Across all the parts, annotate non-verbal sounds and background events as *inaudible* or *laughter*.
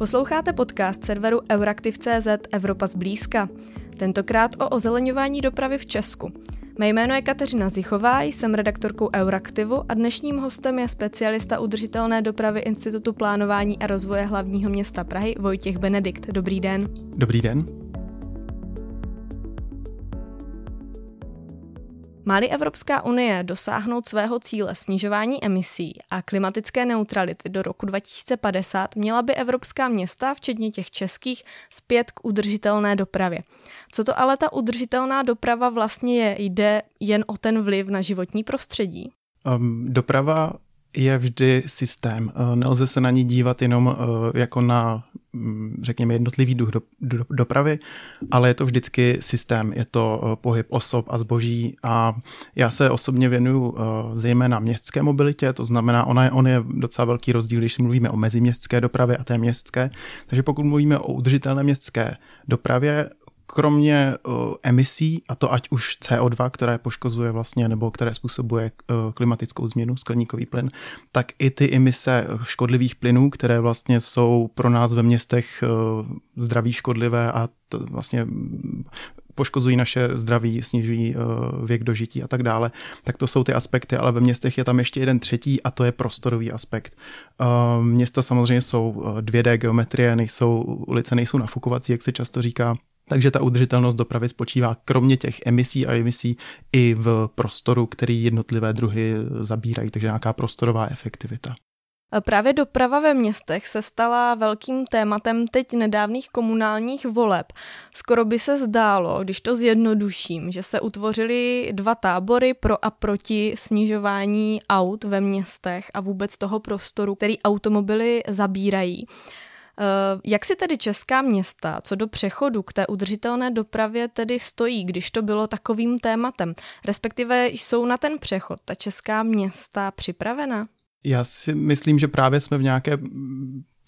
Posloucháte podcast serveru Euraktiv.cz Evropa zblízka. Tentokrát o ozeleňování dopravy v Česku. Mé jméno je Kateřina Zichová, jsem redaktorkou Euraktivu a dnešním hostem je specialista udržitelné dopravy Institutu plánování a rozvoje hlavního města Prahy Vojtěch Benedikt. Dobrý den. Dobrý den. Máli Evropská unie dosáhnout svého cíle snižování emisí a klimatické neutrality do roku 2050, měla by evropská města, včetně těch českých, zpět k udržitelné dopravě. Co to ale ta udržitelná doprava vlastně je? Jde jen o ten vliv na životní prostředí? Um, doprava je vždy systém. Eh, nelze se na ní dívat jenom eh, jako na, mm, řekněme, jednotlivý druh do, do, dopravy, ale je to vždycky systém. Je to eh, pohyb osob a zboží a já se osobně věnuju zejména městské mobilitě, to znamená, ona je, on je docela velký rozdíl, když mluvíme o meziměstské dopravě a té městské. Takže pokud mluvíme o udržitelné městské dopravě, kromě uh, emisí, a to ať už CO2, které poškozuje vlastně, nebo které způsobuje uh, klimatickou změnu, skleníkový plyn, tak i ty emise škodlivých plynů, které vlastně jsou pro nás ve městech uh, zdraví škodlivé a to vlastně poškozují naše zdraví, snižují věk dožití a tak dále, tak to jsou ty aspekty, ale ve městech je tam ještě jeden třetí a to je prostorový aspekt. Města samozřejmě jsou 2D geometrie, nejsou, ulice nejsou nafukovací, jak se často říká, takže ta udržitelnost dopravy spočívá kromě těch emisí a emisí i v prostoru, který jednotlivé druhy zabírají, takže nějaká prostorová efektivita. Právě doprava ve městech se stala velkým tématem teď nedávných komunálních voleb. Skoro by se zdálo, když to zjednoduším, že se utvořily dva tábory pro a proti snižování aut ve městech a vůbec toho prostoru, který automobily zabírají. Eh, jak si tedy česká města co do přechodu k té udržitelné dopravě tedy stojí, když to bylo takovým tématem? Respektive jsou na ten přechod ta česká města připravena? Já si myslím, že právě jsme v nějaké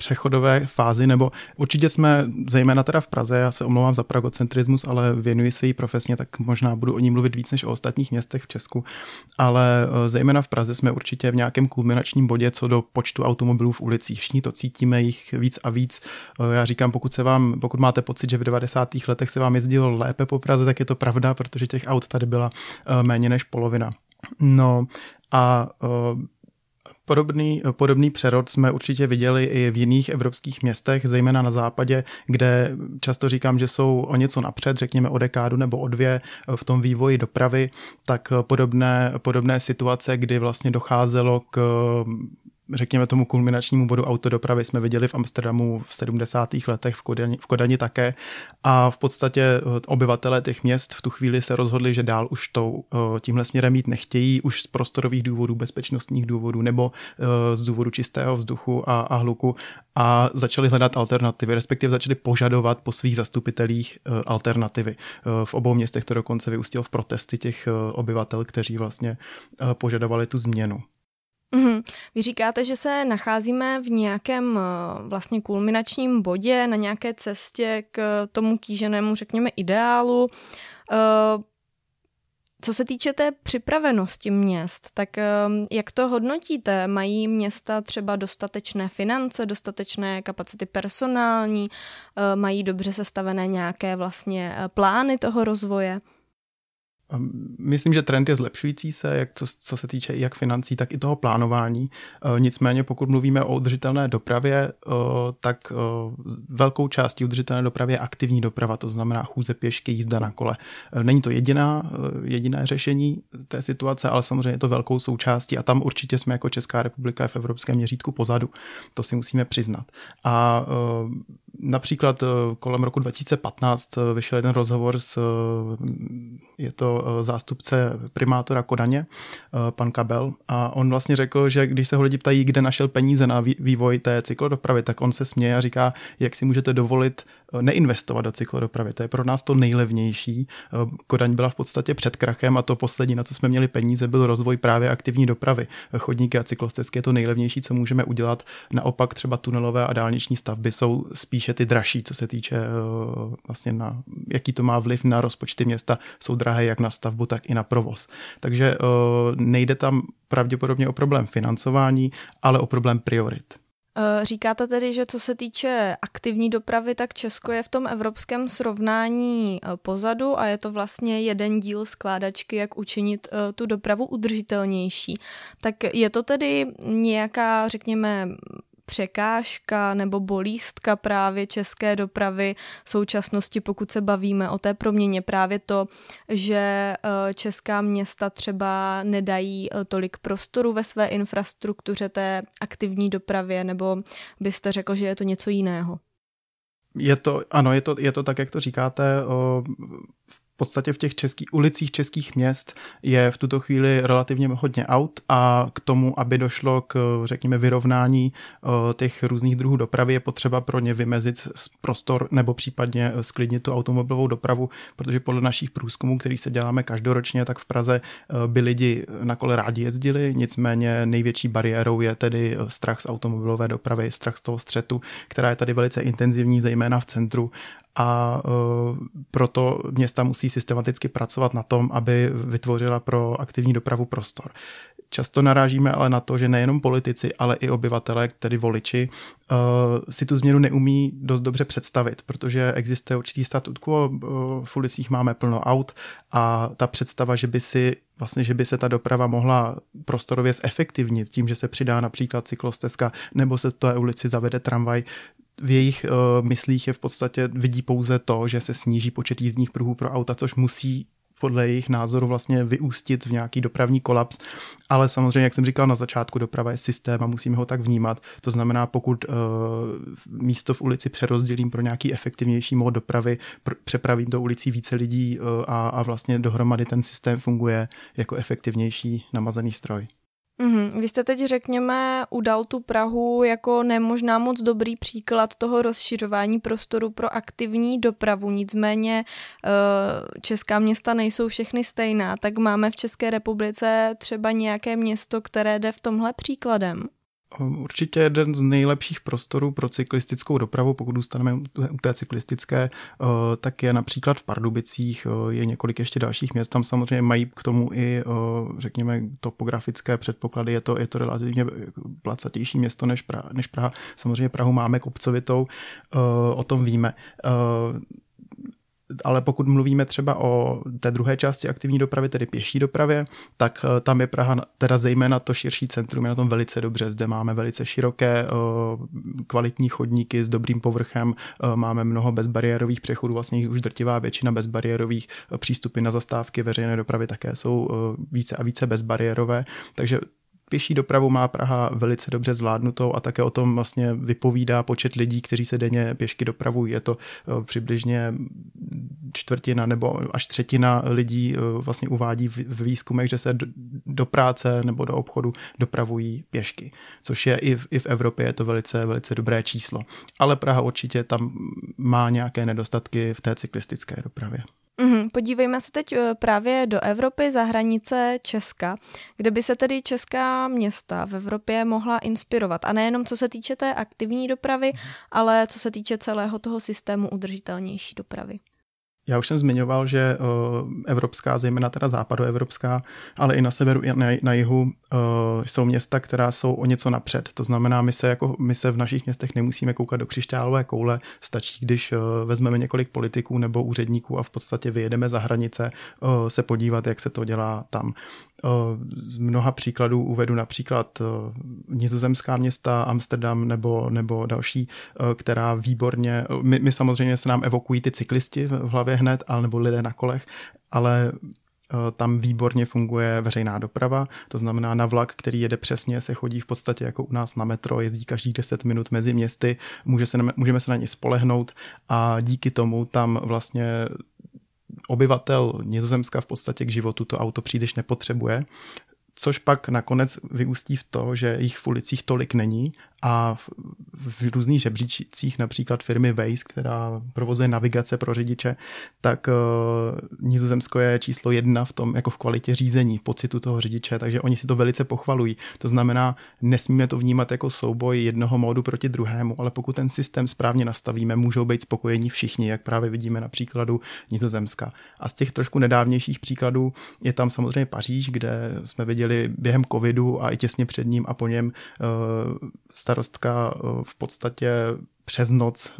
přechodové fázi, nebo určitě jsme, zejména teda v Praze, já se omlouvám za pragocentrismus, ale věnuji se jí profesně, tak možná budu o ní mluvit víc než o ostatních městech v Česku, ale eh, zejména v Praze jsme určitě v nějakém kulminačním bodě co do počtu automobilů v ulicích. Všichni to cítíme jich víc a víc. Eh, já říkám, pokud se vám, pokud máte pocit, že v 90. letech se vám jezdilo lépe po Praze, tak je to pravda, protože těch aut tady byla eh, méně než polovina. No a Podobný, podobný přerod jsme určitě viděli i v jiných evropských městech, zejména na západě, kde často říkám, že jsou o něco napřed, řekněme o dekádu nebo o dvě v tom vývoji dopravy, tak podobné, podobné situace, kdy vlastně docházelo k řekněme tomu kulminačnímu bodu autodopravy jsme viděli v Amsterdamu v 70. letech, v Kodani, v Kodani také a v podstatě eh, obyvatelé těch měst v tu chvíli se rozhodli, že dál už to eh, tímhle směrem mít nechtějí, už z prostorových důvodů, bezpečnostních důvodů nebo eh, z důvodu čistého vzduchu a, a hluku a začali hledat alternativy, respektive začali požadovat po svých zastupitelích alternativy. V obou městech to dokonce vyústilo v protesty těch obyvatel, kteří vlastně požadovali tu změnu. Mm-hmm. Vy říkáte, že se nacházíme v nějakém eh, vlastně kulminačním bodě, na nějaké cestě k tomu kýženému, řekněme, ideálu. Eh, co se týče té připravenosti měst, tak eh, jak to hodnotíte? Mají města třeba dostatečné finance, dostatečné kapacity personální, mají dobře sestavené nějaké vlastně plány toho rozvoje? Myslím, že trend je zlepšující se, jak co, co se týče jak financí, tak i toho plánování. E, nicméně, pokud mluvíme o udržitelné dopravě, e, tak velkou částí udržitelné dopravy je aktivní doprava, to znamená chůze pěšky, jízda na kole. Není to jediná, jediné řešení té situace, ale samozřejmě je to velkou součástí a tam určitě jsme jako Česká republika v evropském měřítku pozadu. To si musíme přiznat. A například kolem roku 2015 vyšel jeden rozhovor s, je to zástupce primátora Kodaně, eh, pan Kabel, a on vlastně řekl, že když se ho lidi ptají, kde našel peníze na vývoj té cyklodopravy, tak on se směje a říká, jak si můžete dovolit neinvestovat do cyklodopravy. To je pro nás to nejlevnější. Kodaň byla v podstatě před krachem a to poslední, na co jsme měli peníze, byl rozvoj právě aktivní dopravy. Chodníky a cyklostezky je to nejlevnější, co můžeme udělat. Naopak třeba tunelové a dálniční stavby jsou spíše ty dražší, co se týče eh, vlastně na, jaký to má vliv na rozpočty města. Jsou drahé jak na stavbu, tak i na provoz. Takže eh, nejde tam pravděpodobně o problém financování, ale o problém priorit. Eh, říkáte tedy, že co se týče aktivní dopravy, tak Česko je v tom evropském srovnání eh, pozadu a je to vlastně jeden díl skládačky, jak učinit tu dopravu udržitelnější. Tak je to tedy nějaká, řekněme, překážka nebo bolístka právě české dopravy v současnosti, pokud se bavíme o té proměně, právě to, že eh, česká města třeba nedají eh, tolik prostoru ve své infrastruktuře té aktivní dopravě, nebo byste řekl, že je to něco jiného? Je to, ano, je to, je to tak, jak to říkáte. O, podstatě v těch českých ulicích českých měst je v tuto chvíli relativně hodně aut a k tomu, aby došlo k, řekněme, vyrovnání eh, těch různých druhů dopravy, je potřeba pro ně vymezit prostor nebo případně sklidnit tu automobilovou dopravu, protože podle našich průzkumů, který se děláme každoročně, tak v Praze eh, by lidi na kole rádi jezdili, nicméně největší bariérou je tedy eh, strach z automobilové dopravy, strach z toho střetu, která je tady velice intenzivní, zejména v centru a uh, proto města musí systematicky pracovat na tom, aby vytvořila pro aktivní dopravu prostor. Často narážíme ale na to, že nejenom politici, ale i obyvatele, tedy voliči, uh, si tu změnu neumí dost dobře představit, protože existuje určitý statut quo, uh, v ulicích máme plno aut a ta představa, že by si vlastně, že by se ta doprava mohla prostorově zefektivnit tím, že se přidá například cyklostezka nebo se to ulici zavede tramvaj, v jejich uh, myslích je v podstatě vidí pouze to, že se sníží počet jízdních pruhů pro auta, což musí podle jejich názoru vlastně vyústit v nějaký dopravní kolaps. Ale samozřejmě, jak jsem říkal na začátku, doprava je systém a musíme ho tak vnímat. To znamená, pokud uh, místo v ulici přerozdělím pro nějaký efektivnější mod dopravy, pr- přepravím do ulicí více lidí uh, a, a vlastně dohromady ten systém funguje jako efektivnější namazaný stroj. Mm-hmm. Vy jste teď, řekněme, udal tu Prahu jako nemožná moc dobrý příklad toho rozšiřování prostoru pro aktivní dopravu. Nicméně eh, česká města nejsou všechny stejná, tak máme v České republice třeba nějaké město, které jde v tomhle příkladem. Určitě jeden z nejlepších prostorů pro cyklistickou dopravu, pokud zůstaneme u té cyklistické, eh, tak je například v Pardubicích, eh, je několik ještě dalších měst, tam samozřejmě mají k tomu i, eh, řekněme, topografické předpoklady, je to, je to relativně placatější město než Praha, než Praha. Samozřejmě Prahu máme kopcovitou, o tom víme ale pokud mluvíme třeba o té druhé části aktivní dopravy, tedy pěší dopravě, tak eh, tam je Praha, teda zejména to širší centrum, je na tom velice dobře. Zde máme velice široké, eh, kvalitní chodníky s dobrým povrchem, eh, máme mnoho bezbariérových přechodů, vlastně už drtivá většina bezbariérových přístupy na zastávky veřejné dopravy také jsou více a více bezbariérové, takže pěší dopravu má Praha velice dobře zvládnutou a také o tom vlastně vypovídá počet lidí, kteří se denně pěšky dopravují. Je to eh, přibližně čtvrtina nebo až třetina lidí eh, vlastně uvádí v výzkumech, že se do práce nebo do obchodu dopravují pěšky, což je i v, i v Evropě je to velice, velice dobré číslo. Ale Praha určitě tam má nějaké nedostatky v té cyklistické dopravě. Mm-hmm. Podívejme se teď eh, právě do Evropy za hranice Česka, kde by se tedy česká města v Evropě mohla inspirovat. A nejenom co se týče té aktivní dopravy, ale co se týče celého toho systému udržitelnější dopravy. Já už jsem zmiňoval, že uh, evropská, zejména teda západoevropská, ale i na severu i na, na jihu uh, jsou města, která jsou o něco napřed. To znamená, my se, jako, my se v našich městech nemusíme koukat do křišťálové koule, stačí, když uh, vezmeme několik politiků nebo úředníků a v podstatě vyjedeme za hranice se podívat, jak se to dělá tam. Z mnoha příkladů uvedu například nizozemská města, Amsterdam nebo, nebo další, která výborně, my, my samozřejmě se nám evokují ty cyklisti v hlavě hned, ale nebo lidé na kolech, ale tam výborně funguje veřejná doprava, to znamená na vlak, který jede přesně, se chodí v podstatě jako u nás na metro, jezdí každých 10 minut mezi městy, může se, můžeme se na ně spolehnout a díky tomu tam vlastně obyvatel Nizozemska v podstatě k životu to auto příliš nepotřebuje, což pak nakonec vyústí v to, že jich v ulicích tolik není a v, v různých žebříčcích, například firmy Waze, která provozuje navigace pro řidiče, tak uh, Nizozemsko je číslo jedna v tom, jako v kvalitě řízení, pocitu toho řidiče, takže oni si to velice pochvalují. To znamená, nesmíme to vnímat jako souboj jednoho módu proti druhému, ale pokud ten systém správně nastavíme, můžou být spokojení všichni, jak právě vidíme na příkladu Nizozemska. A z těch trošku nedávnějších příkladů je tam samozřejmě Paříž, kde jsme viděli během covidu a i těsně před ním a po něm uh, starostka v podstatě přes noc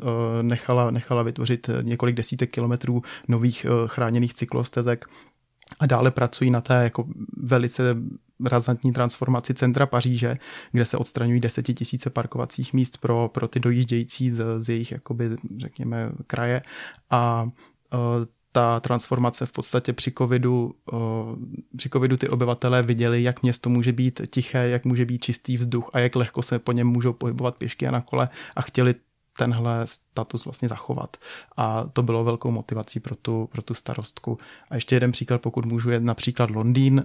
nechala, nechala vytvořit několik desítek kilometrů nových chráněných cyklostezek a dále pracují na té jako velice razantní transformaci centra Paříže, kde se odstraňují desetitisíce parkovacích míst pro, pro ty dojíždějící z, z jejich, jakoby, řekněme, kraje. A ta transformace v podstatě při covidu, při covidu ty obyvatelé viděli, jak město může být tiché, jak může být čistý vzduch a jak lehko se po něm můžou pohybovat pěšky a na kole a chtěli tenhle status vlastně zachovat. A to bylo velkou motivací pro tu, pro tu starostku. A ještě jeden příklad, pokud můžu, je například Londýn,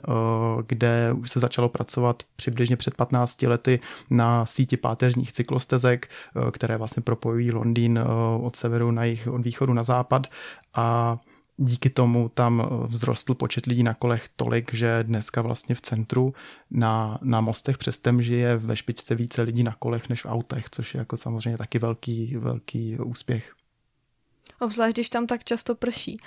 kde už se začalo pracovat přibližně před 15 lety na síti páteřních cyklostezek, které vlastně propojují Londýn od severu na jih, od východu na západ. A díky tomu tam eh, vzrostl počet lidí na kolech tolik, že dneska vlastně v centru na, na mostech přes Tem žije ve špičce více lidí na kolech než v autech, což je jako samozřejmě taky velký, velký úspěch. Obzvlášť, když tam tak často prší.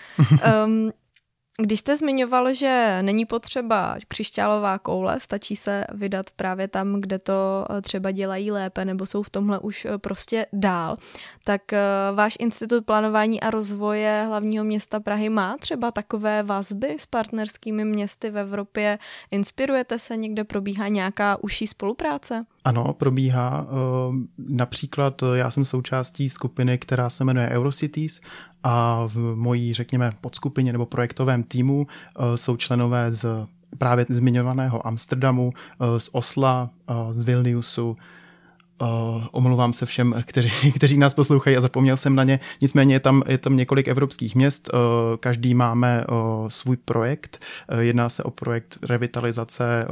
um, *laughs* Když jste zmiňoval, že není potřeba křišťálová koule, stačí se vydat právě tam, kde to eh, třeba dělají lépe nebo jsou v tomhle už eh, prostě dál, tak eh, váš Institut plánování a rozvoje hlavního města Prahy má třeba takové vazby s partnerskými městy v Evropě? Inspirujete se někde, probíhá nějaká užší spolupráce? Ano, probíhá. Například já jsem součástí skupiny, která se jmenuje Eurocities a v mojí, řekněme, podskupině nebo projektovém týmu eh, jsou členové z právě zmiňovaného Amsterdamu, eh, z Osla, eh, z Vilniusu, omlouvám se všem, kteří, *laughs* kteří nás poslouchají a zapomněl jsem na ně. Nicméně je tam, je tam několik evropských měst, každý máme svůj projekt. Jedná se o projekt revitalizace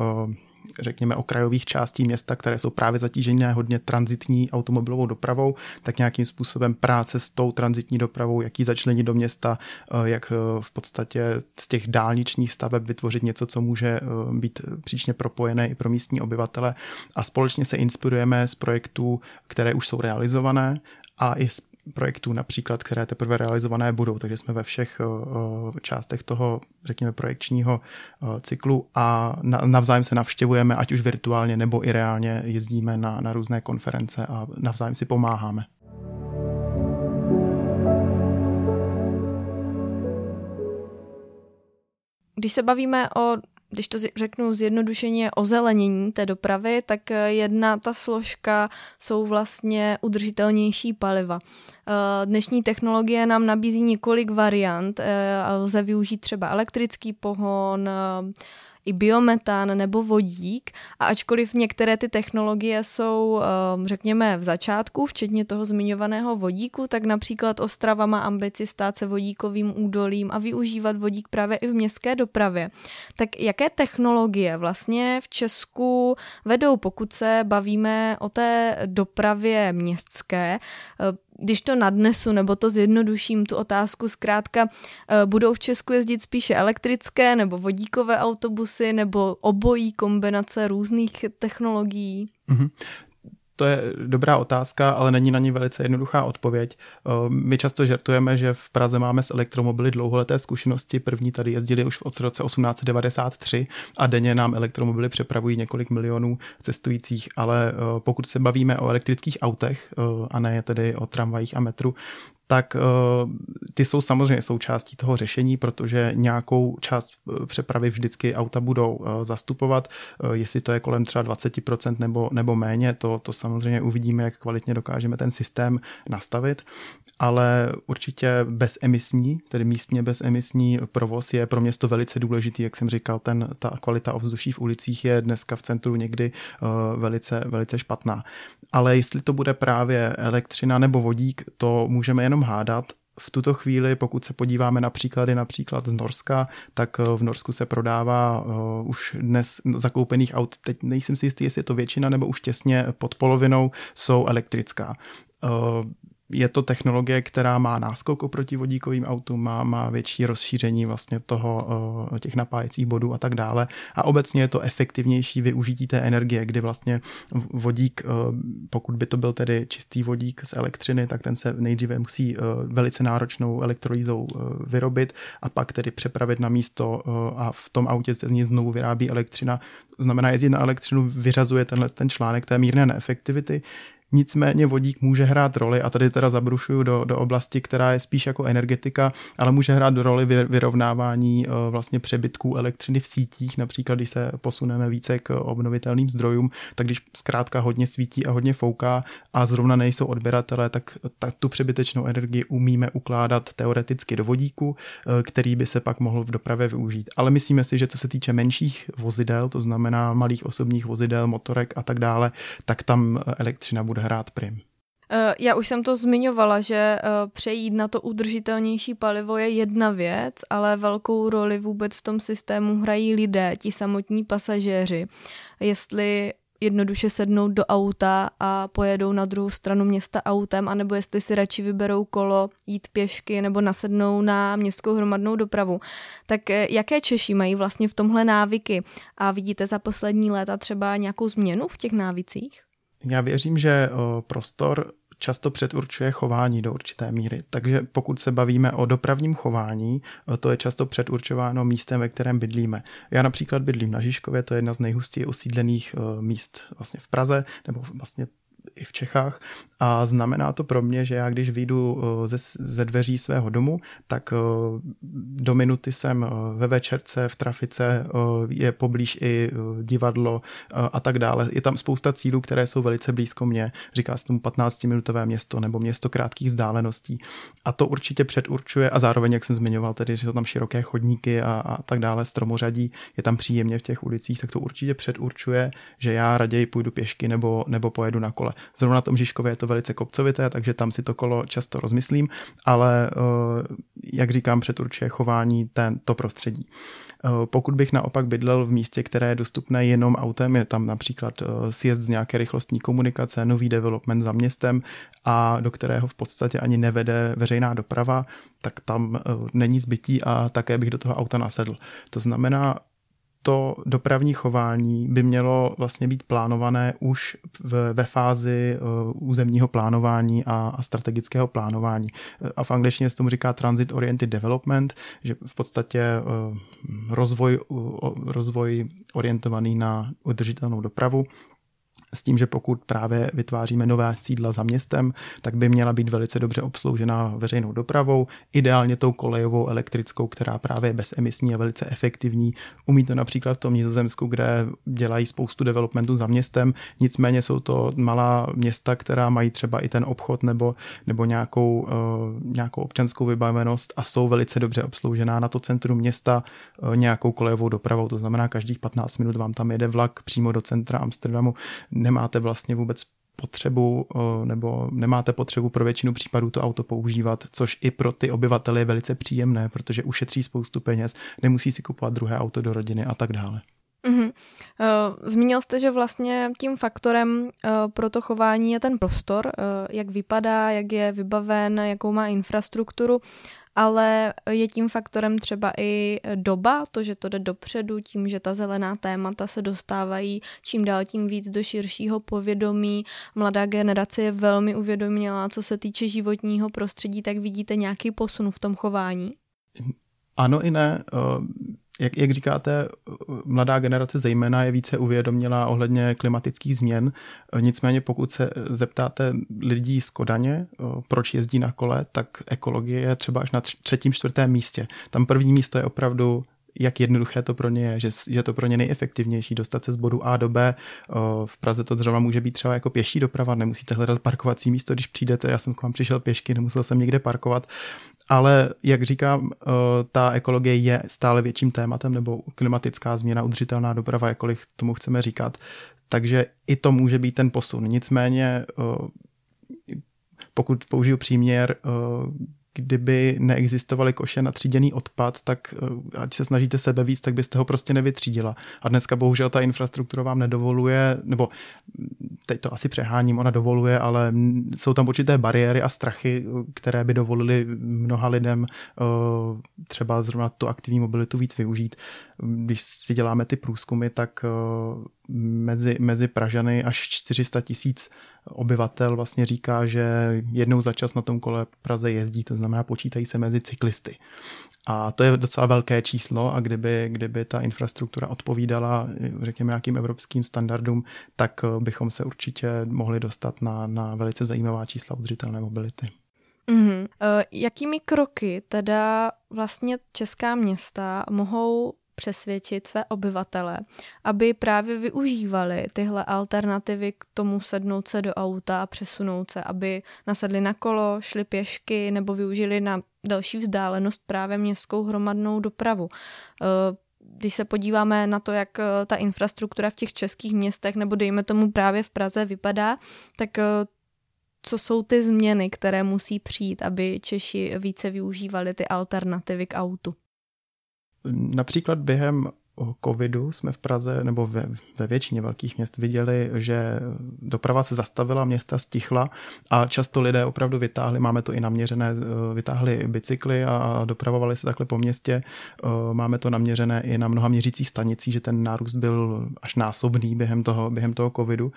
řekněme, okrajových částí města, které jsou právě zatížené hodně transitní automobilovou dopravou, tak nějakým způsobem práce s tou transitní dopravou, jak ji začlenit do města, eh, jak eh, v podstatě z těch dálničních staveb vytvořit něco, co může eh, být příčně propojené i pro místní obyvatele. A společně se inspirujeme z projektů, které už jsou realizované a i z projektů například, které teprve realizované budou, takže jsme ve všech částech toho, řekněme, projekčního cyklu a navzájem se navštěvujeme, ať už virtuálně nebo i reálně jezdíme na, na různé konference a navzájem si pomáháme. Když se bavíme o když to řeknu zjednodušeně o zelenění té dopravy, tak eh, jedna ta složka jsou vlastně udržitelnější paliva. Eh, dnešní technologie nám nabízí několik variant. Eh, lze využít třeba elektrický pohon, i biometan nebo vodík a ačkoliv některé ty technologie jsou, ehm, řekněme, v začátku, včetně toho zmiňovaného vodíku, tak například Ostrava má ambici stát se vodíkovým údolím a využívat vodík právě i v městské dopravě. Tak jaké technologie vlastně v Česku vedou, pokud se bavíme o té dopravě městské? Když to nadnesu nebo to zjednoduším tu otázku, zkrátka eh, budou v Česku jezdit spíše elektrické nebo vodíkové autobusy nebo obojí kombinace různých technologií? Mm-hmm. To je dobrá otázka, ale není na ní velice jednoduchá odpověď. Eh, my často žertujeme, že v Praze máme s elektromobily dlouholeté zkušenosti. První tady jezdili už v roce 1893 a denně nám elektromobily přepravují několik milionů cestujících, ale eh, pokud se bavíme o elektrických autech eh, a ne tedy o tramvajích a metru, tak eh, ty jsou samozřejmě součástí toho řešení, protože nějakou část eh, přepravy vždycky auta budou eh, zastupovat. Jestli to je kolem třeba 20% nebo, nebo méně, to, to samozřejmě uvidíme, jak kvalitně dokážeme ten systém nastavit ale určitě bezemisní, tedy místně bezemisní provoz je pro město velice důležitý, jak jsem říkal, ten, ta kvalita ovzduší v ulicích je dneska v centru někdy velice, velice špatná. Ale jestli to bude právě elektřina nebo vodík, to můžeme jenom hádat, v tuto chvíli, pokud se podíváme na příklady například z Norska, tak eh, v Norsku se prodává uh, už dnes zakoupených aut, teď nejsem si jistý, jestli je to většina nebo už těsně pod polovinou, jsou elektrická. Uh, je to technologie, která má náskok oproti vodíkovým autům, má, má větší rozšíření vlastně toho, eh, těch napájecích bodů a tak dále. A obecně je to efektivnější využití té energie, kdy vlastně vodík, eh, pokud by to byl tedy čistý vodík z elektřiny, tak ten se nejdříve musí eh, velice náročnou elektrolýzou vyrobit a pak tedy přepravit na místo a v tom autě se z ní znovu vyrábí elektřina. To znamená, jezdit na elektřinu vyřazuje tenhle ten článek té mírné neefektivity. Nicméně vodík může hrát roli, a tady teda zabrušuju do, do oblasti, která je spíš jako energetika, ale může hrát roli vyrovnávání eh, vlastně přebytků elektřiny v sítích, například když se posuneme více k obnovitelným zdrojům, tak když zkrátka hodně svítí a hodně fouká a zrovna nejsou odběratele, tak, tak tu přebytečnou energii umíme ukládat teoreticky do vodíku, eh, který by se pak mohl v dopravě využít. Ale myslíme si, že co se týče menších vozidel, to znamená malých osobních vozidel, motorek a tak dále, tak tam elektřina bude bude hrát prim. Eh, já už jsem to zmiňovala, že eh, přejít na to udržitelnější palivo je jedna věc, ale velkou roli vůbec v tom systému hrají lidé, ti samotní pasažéři. Jestli jednoduše sednou do auta a pojedou na druhou stranu města autem, anebo jestli si radši vyberou kolo, jít pěšky nebo nasednou na městskou hromadnou dopravu. Tak eh, jaké Češi mají vlastně v tomhle návyky? A vidíte za poslední léta třeba nějakou změnu v těch návicích? Já věřím, že prostor často předurčuje chování do určité míry. Takže pokud se bavíme o dopravním chování, to je často předurčováno místem, ve kterém bydlíme. Já například bydlím na Žižkově, to je jedna z nejhustěji osídlených míst vlastně v Praze, nebo vlastně i v Čechách a znamená to pro mě, že já když vyjdu eh, ze, ze dveří svého domu, tak eh, do minuty jsem eh, ve večerce, v trafice, je poblíž i divadlo a tak dále. Je tam spousta cílů, které jsou velice blízko mě. Říká se tomu 15-minutové město nebo město krátkých vzdáleností. A to určitě předurčuje a zároveň, jak jsem zmiňoval, tedy, že jsou tam široké chodníky a, a tak dále, stromořadí, je tam příjemně v těch ulicích, tak to určitě předurčuje, že já raději půjdu pěšky nebo, nebo pojedu na kole. Zrovna na tom Žižkově je to velice kopcovité, takže tam si to kolo často rozmyslím, ale eh, jak říkám, předurčuje chování ten, to prostředí. Eh, pokud bych naopak bydlel v místě, které je dostupné jenom autem, je tam například eh, sjezd z nějaké rychlostní komunikace, nový development za městem a do kterého v podstatě ani nevede veřejná doprava, tak tam není zbytí a také bych do toho auta nasedl. To znamená, to dopravní chování by mělo vlastně být plánované už ve fázi uh, územního plánování a, strategického plánování. A v angličtině se tomu říká transit oriented development, že v podstatě uh, rozvoj, rozvoj orientovaný na udržitelnou dopravu s tím, že pokud právě vytváříme nové sídla za městem, tak by měla být velice dobře obsloužena veřejnou dopravou, ideálně tou kolejovou elektrickou, která právě je bezemisní a velice efektivní. Umí to například v tom Nizozemsku, kde dělají spoustu developmentu za městem, nicméně jsou to malá města, která mají třeba i ten obchod nebo, nebo nějakou, uh, nějakou občanskou vybavenost a jsou velice dobře obsloužená na to centrum města uh, nějakou kolejovou dopravou. To znamená, každých 15 minut vám tam jede vlak přímo do centra Amsterdamu nemáte vlastně vůbec potřebu nebo nemáte potřebu pro většinu případů to auto používat, což i pro ty obyvatele je velice příjemné, protože ušetří spoustu peněz, nemusí si kupovat druhé auto do rodiny a tak dále. Mm-hmm. Zmínil jste, že vlastně tím faktorem pro to chování je ten prostor, jak vypadá, jak je vybaven, jakou má infrastrukturu ale je tím faktorem třeba i doba, to, že to jde dopředu, tím, že ta zelená témata se dostávají čím dál tím víc do širšího povědomí. Mladá generace je velmi uvědomělá, co se týče životního prostředí, tak vidíte nějaký posun v tom chování? Ano i ne jak, jak říkáte, mladá generace zejména je více uvědomělá ohledně klimatických změn. Nicméně pokud se zeptáte lidí z Kodaně, proč jezdí na kole, tak ekologie je třeba až na třetím, čtvrtém místě. Tam první místo je opravdu jak jednoduché to pro ně je, že, že to pro ně nejefektivnější dostat se z bodu A do B. V Praze to třeba může být třeba jako pěší doprava, nemusíte hledat parkovací místo, když přijdete. Já jsem k vám přišel pěšky, nemusel jsem někde parkovat. Ale jak říkám, ta ekologie je stále větším tématem, nebo klimatická změna, udržitelná doprava, jakkoliv tomu chceme říkat. Takže i to může být ten posun. Nicméně, pokud použiju příměr, kdyby neexistovaly koše na tříděný odpad, tak eh, ať se snažíte sebe víc, tak byste ho prostě nevytřídila. A dneska bohužel ta infrastruktura vám nedovoluje, nebo teď to asi přeháním, ona dovoluje, ale jsou tam určité bariéry a strachy, které by dovolily mnoha lidem eh, třeba zrovna tu aktivní mobilitu víc využít. Když si děláme ty průzkumy, tak eh, mezi, mezi Pražany až 400 tisíc obyvatel vlastně říká, že jednou za čas na tom kole Praze jezdí, to znamená počítají se mezi cyklisty. A to je docela velké číslo a kdyby, kdyby ta infrastruktura odpovídala, řekněme, nějakým evropským standardům, tak bychom se určitě mohli dostat na, na velice zajímavá čísla udržitelné mobility. Mm-hmm. Jakými kroky teda vlastně česká města mohou přesvědčit své obyvatele, aby právě využívali tyhle alternativy k tomu sednout se do auta a přesunout se, aby nasedli na kolo, šli pěšky nebo využili na další vzdálenost právě městskou hromadnou dopravu. Eh, když se podíváme na to, jak eh, ta infrastruktura v těch českých městech nebo dejme tomu právě v Praze vypadá, tak eh, co jsou ty změny, které musí přijít, aby Češi více využívali ty alternativy k autu? Například během covidu jsme v Praze nebo ve, ve většině velkých měst viděli, že doprava se zastavila, města stichla a často lidé opravdu vytáhli, máme to i naměřené, eh, vytáhli bicykly a dopravovali se takhle po městě. Eh, máme to naměřené i na mnoha měřících stanicích, že ten nárůst byl až násobný během toho, během toho covidu.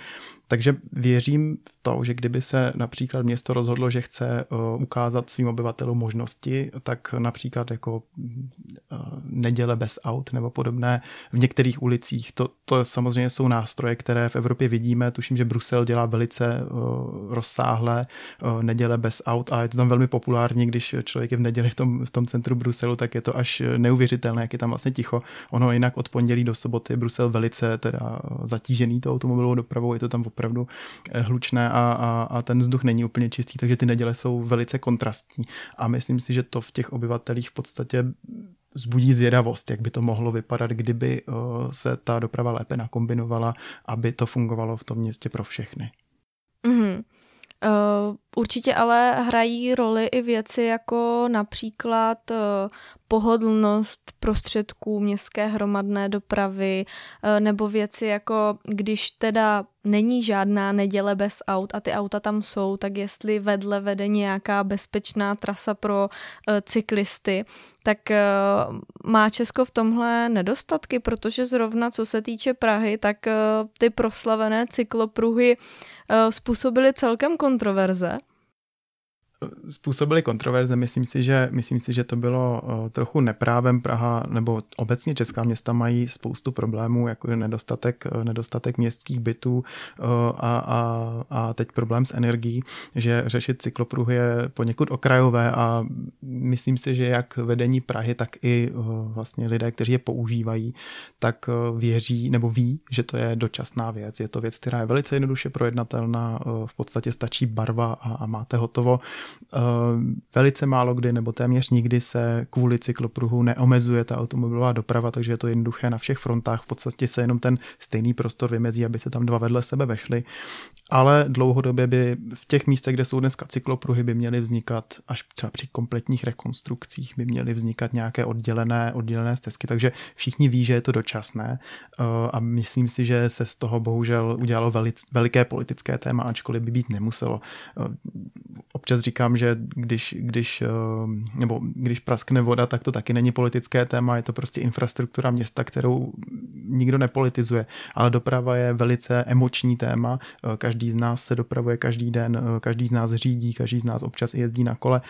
Takže věřím v to, že kdyby se například město rozhodlo, že chce eh, ukázat svým obyvatelům možnosti, tak například jako neděle bez aut nebo podobné v některých ulicích. To, to samozřejmě jsou nástroje, které v Evropě vidíme. Tuším, že Brusel dělá velice uh, rozsáhlé uh, neděle bez aut a je to tam velmi populární, když člověk je v neděli v tom, v tom centru Bruselu, tak je to až neuvěřitelné, jak je tam vlastně ticho. Ono jinak od pondělí do soboty Brusel velice teda zatížený tou automobilovou dopravou, je to tam opravdu eh, hlučné a, a, a ten vzduch není úplně čistý, takže ty neděle jsou velice kontrastní. A myslím si, že to v těch obyvatelích v podstatě zbudí zvědavost, jak by to mohlo vypadat, kdyby eh, se ta doprava lépe nakombinovala, aby to fungovalo v tom městě pro všechny. Mm-hmm. Uh, určitě ale hrají roli i věci jako například uh, pohodlnost prostředků městské hromadné dopravy uh, nebo věci jako když teda není žádná neděle bez aut a ty auta tam jsou, tak jestli vedle vede nějaká bezpečná trasa pro cyklisty, tak má Česko v tomhle nedostatky, protože zrovna co se týče Prahy, tak ty proslavené cyklopruhy Eh, způsobily celkem kontroverze způsobily kontroverze. Myslím si, že, myslím si, že to bylo eh, trochu neprávem Praha, nebo obecně česká města mají spoustu problémů, jako je nedostatek, eh, nedostatek městských bytů eh, a, a, a teď problém s energií, že řešit cyklopruh je poněkud okrajové a myslím si, že jak vedení Prahy, tak i vlastně lidé, kteří je používají, tak věří nebo ví, že to je dočasná věc. Je to věc, která je velice jednoduše projednatelná, v podstatě stačí barva a, a máte hotovo. Eh, velice málo kdy nebo téměř nikdy se kvůli cyklopruhu neomezuje ta automobilová doprava, takže je to jednoduché na všech frontách. V podstatě se jenom ten stejný prostor vymezí, aby se tam dva vedle sebe vešly. Ale dlouhodobě by v těch místech, kde jsou dneska cyklopruhy, by měly vznikat, až třeba při kompletních rekonstrukcích, by měly vznikat nějaké oddělené, oddělené stezky. Takže všichni ví, že je to dočasné eh, a myslím si, že se z toho bohužel udělalo veliké politické téma, ačkoliv by být nemuselo. Eh, občas říkám, že když, když, eh, nebo když praskne voda, tak to taky není politické téma, je to prostě infrastruktura města, kterou nikdo nepolitizuje, ale doprava je velice emoční téma, eh, každý z nás se dopravuje každý den, eh, každý z nás řídí, každý z nás občas jezdí na kole,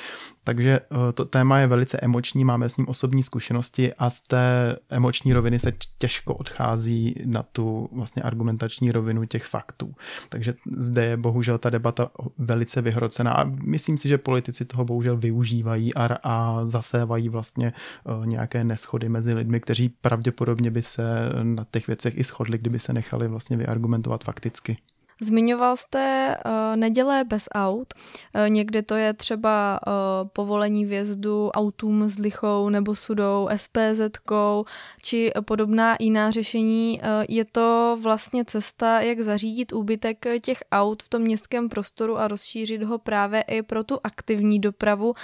takže to téma je velice emoční, máme s ním osobní zkušenosti a z té emoční roviny se těžko odchází na tu vlastně argumentační rovinu těch faktů. Takže zde je bohužel ta debata velice vyhrocená a myslím si, že politici toho bohužel využívají a, a zasévají vlastně uh, nějaké neschody mezi lidmi, kteří pravděpodobně by se na těch věcech i shodli, kdyby se nechali vlastně vyargumentovat fakticky. Zmiňoval jste uh, neděle bez aut. Uh, někdy to je třeba uh, povolení vjezdu autům s lichou nebo sudou, SPZ, či podobná jiná řešení. Uh, je to vlastně cesta, jak zařídit úbytek těch aut v tom městském prostoru a rozšířit ho právě i pro tu aktivní dopravu. Uh,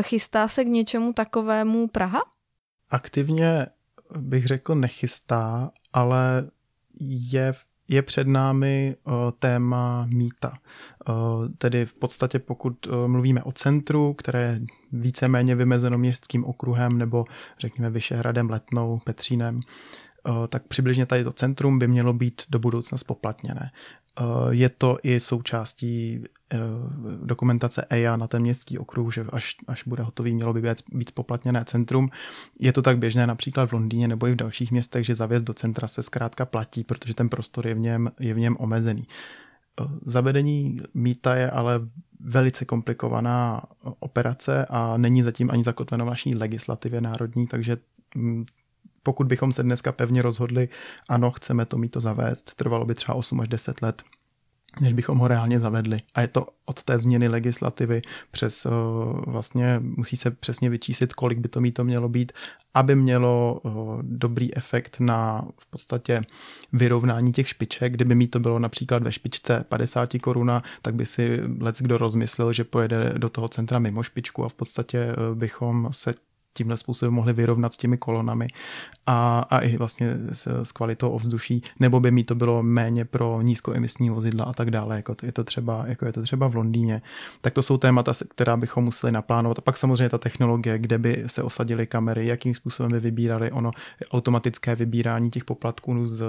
chystá se k něčemu takovému Praha? Aktivně bych řekl nechystá, ale je je před námi uh, téma mýta. Uh, tedy v podstatě pokud uh, mluvíme o centru, které je víceméně vymezeno městským okruhem nebo řekněme Vyšehradem, Letnou, Petřínem, tak přibližně tady to centrum by mělo být do budoucna spoplatněné. Je to i součástí dokumentace EIA na ten městský okruh, že až, až bude hotový, mělo by být, být spoplatněné centrum. Je to tak běžné například v Londýně nebo i v dalších městech, že zavěst do centra se zkrátka platí, protože ten prostor je v něm, je v něm omezený. Zavedení mýta je ale velice komplikovaná operace a není zatím ani zakotveno v naší legislativě národní, takže mm, pokud bychom se dneska pevně rozhodli, ano, chceme to mít to zavést, trvalo by třeba 8 až 10 let, než bychom ho reálně zavedli. A je to od té změny legislativy přes vlastně musí se přesně vyčíslit, kolik by to mít to mělo být, aby mělo dobrý efekt na v podstatě vyrovnání těch špiček. Kdyby mít to bylo například ve špičce 50 koruna, tak by si lec kdo rozmyslel, že pojede do toho centra mimo špičku a v podstatě e, bychom se tímhle způsobem mohli vyrovnat s těmi kolonami a, a i vlastně s, s kvalitou ovzduší, nebo by mi to bylo méně pro nízkoemisní vozidla a tak dále, jako je to třeba, jako je to třeba v Londýně. Tak to jsou témata, která bychom museli naplánovat. A pak samozřejmě ta technologie, kde by se osadily kamery, jakým způsobem by vybírali ono automatické vybírání těch poplatků z,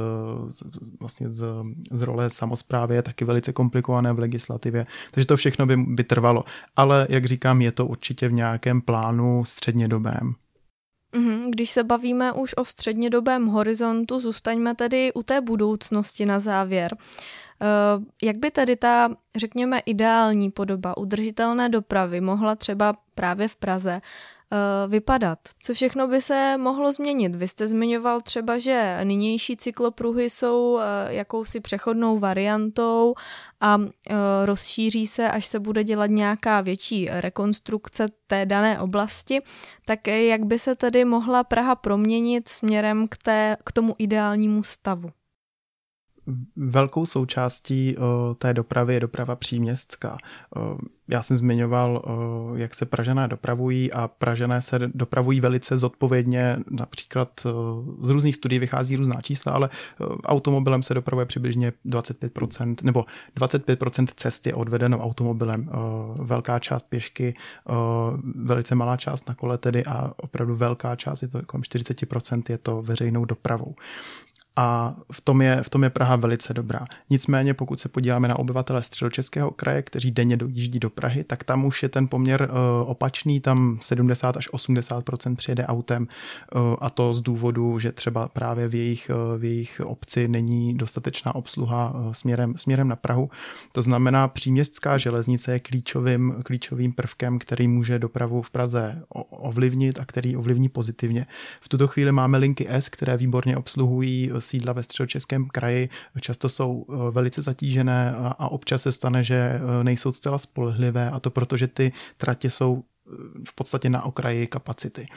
z, vlastně z, z role samozprávy je taky velice komplikované v legislativě, takže to všechno by, by trvalo. Ale jak říkám, je to určitě v nějakém plánu středně problém. Mhm, když se bavíme už o střednědobém horizontu, zůstaňme tedy u té budoucnosti na závěr. Eh, jak by tedy ta, řekněme, ideální podoba udržitelné dopravy mohla třeba právě v Praze vypadat? Co všechno by se mohlo změnit? Vy jste zmiňoval třeba, že nynější cyklopruhy jsou eh, jakousi přechodnou variantou a eh, rozšíří se, až se bude dělat nějaká větší rekonstrukce té dané oblasti. Tak jak by se tedy mohla Praha proměnit směrem k, té, k tomu ideálnímu stavu? Velkou součástí té dopravy je doprava příměstská. Já jsem zmiňoval, jak se Pražané dopravují a Pražané se dopravují velice zodpovědně. Například z různých studií vychází různá čísla, ale automobilem se dopravuje přibližně 25%, nebo 25% cest je odvedeno automobilem. Velká část pěšky, velice malá část na kole tedy a opravdu velká část, je to kolem 40% je to veřejnou dopravou a v tom, je, v tom je Praha velice dobrá. Nicméně, pokud se podíváme na obyvatele středočeského kraje, kteří denně dojíždí do Prahy, tak tam už je ten poměr uh, opačný, tam 70 až 80 přijede autem uh, a to z důvodu, že třeba právě v jejich, uh, v jejich obci není dostatečná obsluha uh, směrem, směrem na Prahu. To znamená, příměstská železnice je klíčovým, klíčovým prvkem, který může dopravu v Praze ovlivnit a který ovlivní pozitivně. V tuto chvíli máme linky S, které výborně obsluhují sídla ve středočeském kraji často jsou eh, velice zatížené a občas se stane, že eh, nejsou zcela spolehlivé a to proto, že ty tratě jsou eh, v podstatě na okraji kapacity.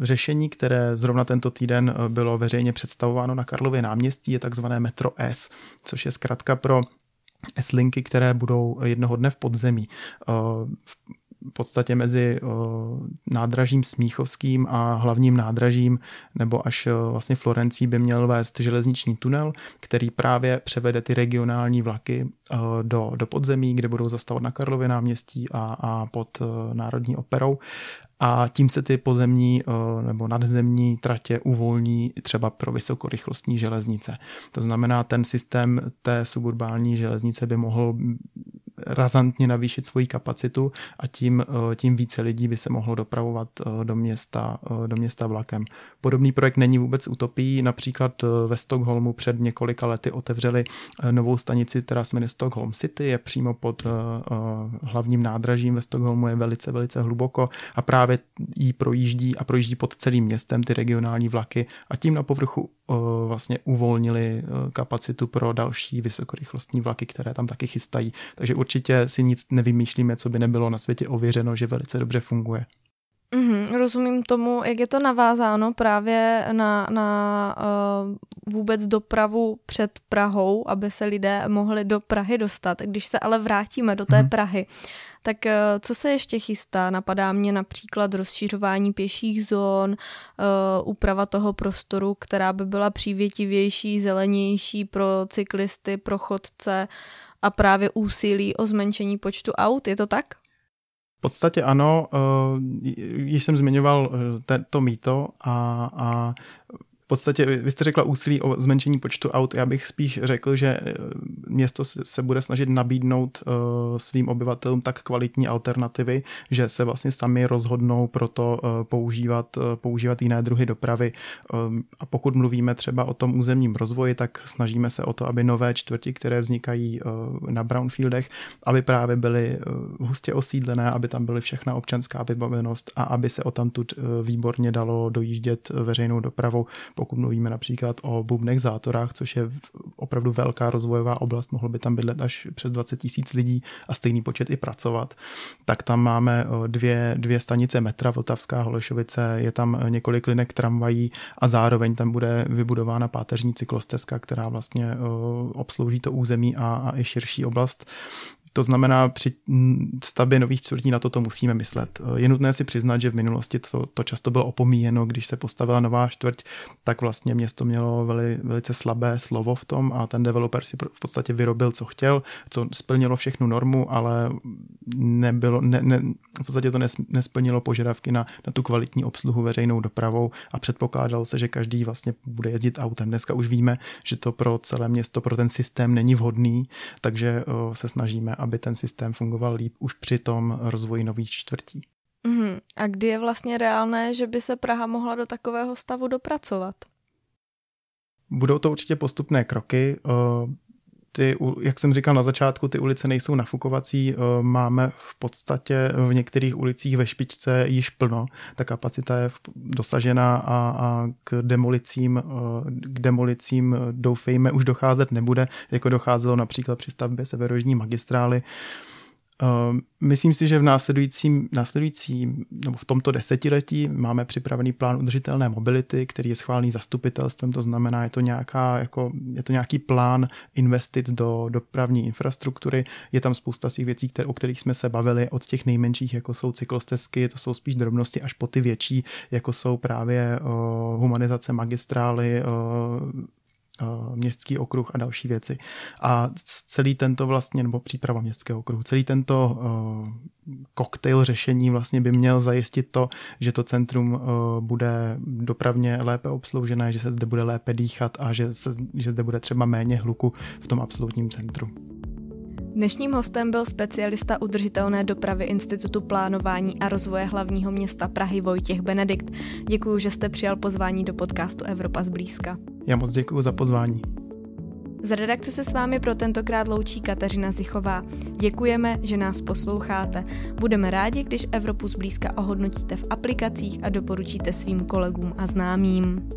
Řešení, které zrovna tento týden bylo veřejně představováno na Karlově náměstí, je takzvané Metro S, což je zkrátka pro S-linky, které budou jednoho dne v podzemí podstatě mezi nádražím Smíchovským a hlavním nádražím nebo až vlastně Florencí by měl vést železniční tunel, který právě převede ty regionální vlaky do, do podzemí, kde budou zastavovat na Karlově náměstí a, a pod Národní operou a tím se ty pozemní nebo nadzemní tratě uvolní třeba pro vysokorychlostní železnice. To znamená, ten systém té suburbální železnice by mohl razantně navýšit svoji kapacitu a tím, eh, tím více lidí by se mohlo dopravovat eh, do města, eh, do města vlakem. Podobný projekt není vůbec utopií. Například ve Stockholmu před několika lety otevřeli novou stanici, která se jmenuje Stockholm City, je přímo pod hlavním nádražím ve Stockholmu, je velice, velice hluboko a právě jí projíždí a projíždí pod celým městem ty regionální vlaky a tím na povrchu vlastně uvolnili kapacitu pro další vysokorychlostní vlaky, které tam taky chystají. Takže určitě si nic nevymýšlíme, co by nebylo na světě ověřeno, že velice dobře funguje. Mm-hmm, rozumím tomu, jak je to navázáno právě na, na uh, vůbec dopravu před Prahou, aby se lidé mohli do Prahy dostat. Když se ale vrátíme do té mm-hmm. Prahy, tak uh, co se ještě chystá? Napadá mě například rozšířování pěších zón, uh, úprava toho prostoru, která by byla přívětivější, zelenější pro cyklisty, pro chodce a právě úsilí o zmenšení počtu aut. Je to tak? V podstatě ano, uh, již jsem zmiňoval uh, to mýto a, a podstatě, vy jste řekla úsilí o zmenšení počtu aut, já bych spíš řekl, že eh, město se bude snažit nabídnout uh, svým obyvatelům tak kvalitní alternativy, že se vlastně sami rozhodnou pro to uh, používat, používat jiné druhy dopravy. A pokud mluvíme třeba o tom územním rozvoji, tak snažíme se o to, aby nové čtvrti, které vznikají na brownfieldech, aby právě byly hustě osídlené, aby tam byly všechna občanská vybavenost a aby se o tamtud výborně dalo dojíždět veřejnou dopravou pokud mluvíme například o bubnech zátorách, což je opravdu velká rozvojová oblast, mohlo by tam bydlet až přes 20 tisíc lidí a stejný počet i pracovat, tak tam máme dvě, dvě stanice metra, Vltavská Holešovice, je tam několik linek tramvají a zároveň tam bude vybudována páteřní cyklostezka, která vlastně obslouží to území a, a i širší oblast to znamená, při stavbě nových čtvrtí na toto musíme myslet. Je nutné si přiznat, že v minulosti to, to často bylo opomíjeno, když se postavila nová čtvrť, tak vlastně město mělo veli, velice slabé slovo v tom a ten developer si v podstatě vyrobil, co chtěl, co splnilo všechnu normu, ale nebylo, ne, ne, v podstatě to nes, nesplnilo požadavky na, na tu kvalitní obsluhu veřejnou dopravou a předpokládalo se, že každý vlastně bude jezdit autem. Dneska už víme, že to pro celé město, pro ten systém není vhodný, takže se snažíme aby ten systém fungoval líp už při tom rozvoji nových čtvrtí. Mm-hmm. A kdy je vlastně reálné, že by se Praha mohla do takového stavu dopracovat? Budou to určitě postupné kroky ty, jak jsem říkal na začátku, ty ulice nejsou nafukovací, eh, máme v podstatě v některých ulicích ve špičce již plno, ta kapacita je dosažena a, a k demolicím, eh, k demolicím doufejme už docházet nebude, jako docházelo například při stavbě severožní magistrály. Myslím si, že v následujícím, následujícím nebo v tomto desetiletí máme připravený plán udržitelné mobility, který je schválený zastupitelstvem, to znamená, je to, nějaká, jako, je to nějaký plán investic do dopravní infrastruktury. Je tam spousta těch věcí, které, o kterých jsme se bavili, od těch nejmenších, jako jsou cyklostezky, to jsou spíš drobnosti, až po ty větší, jako jsou právě o, humanizace magistrály, Eh, městský okruh a další věci. A celý tento vlastně, nebo příprava městského okruhu, celý tento uh, koktejl řešení vlastně by měl zajistit to, že to centrum uh, bude dopravně lépe obsloužené, že se zde bude lépe dýchat a že, se, že zde bude třeba méně hluku v tom absolutním centru. Dnešním hostem byl specialista udržitelné dopravy Institutu plánování a rozvoje hlavního města Prahy Vojtěch Benedikt. Děkuji, že jste přijal pozvání do podcastu Evropa zblízka. Já moc děkuji za pozvání. Z redakce se s vámi pro tentokrát loučí Kateřina Zichová. Děkujeme, že nás posloucháte. Budeme rádi, když Evropu zblízka ohodnotíte v aplikacích a doporučíte svým kolegům a známým.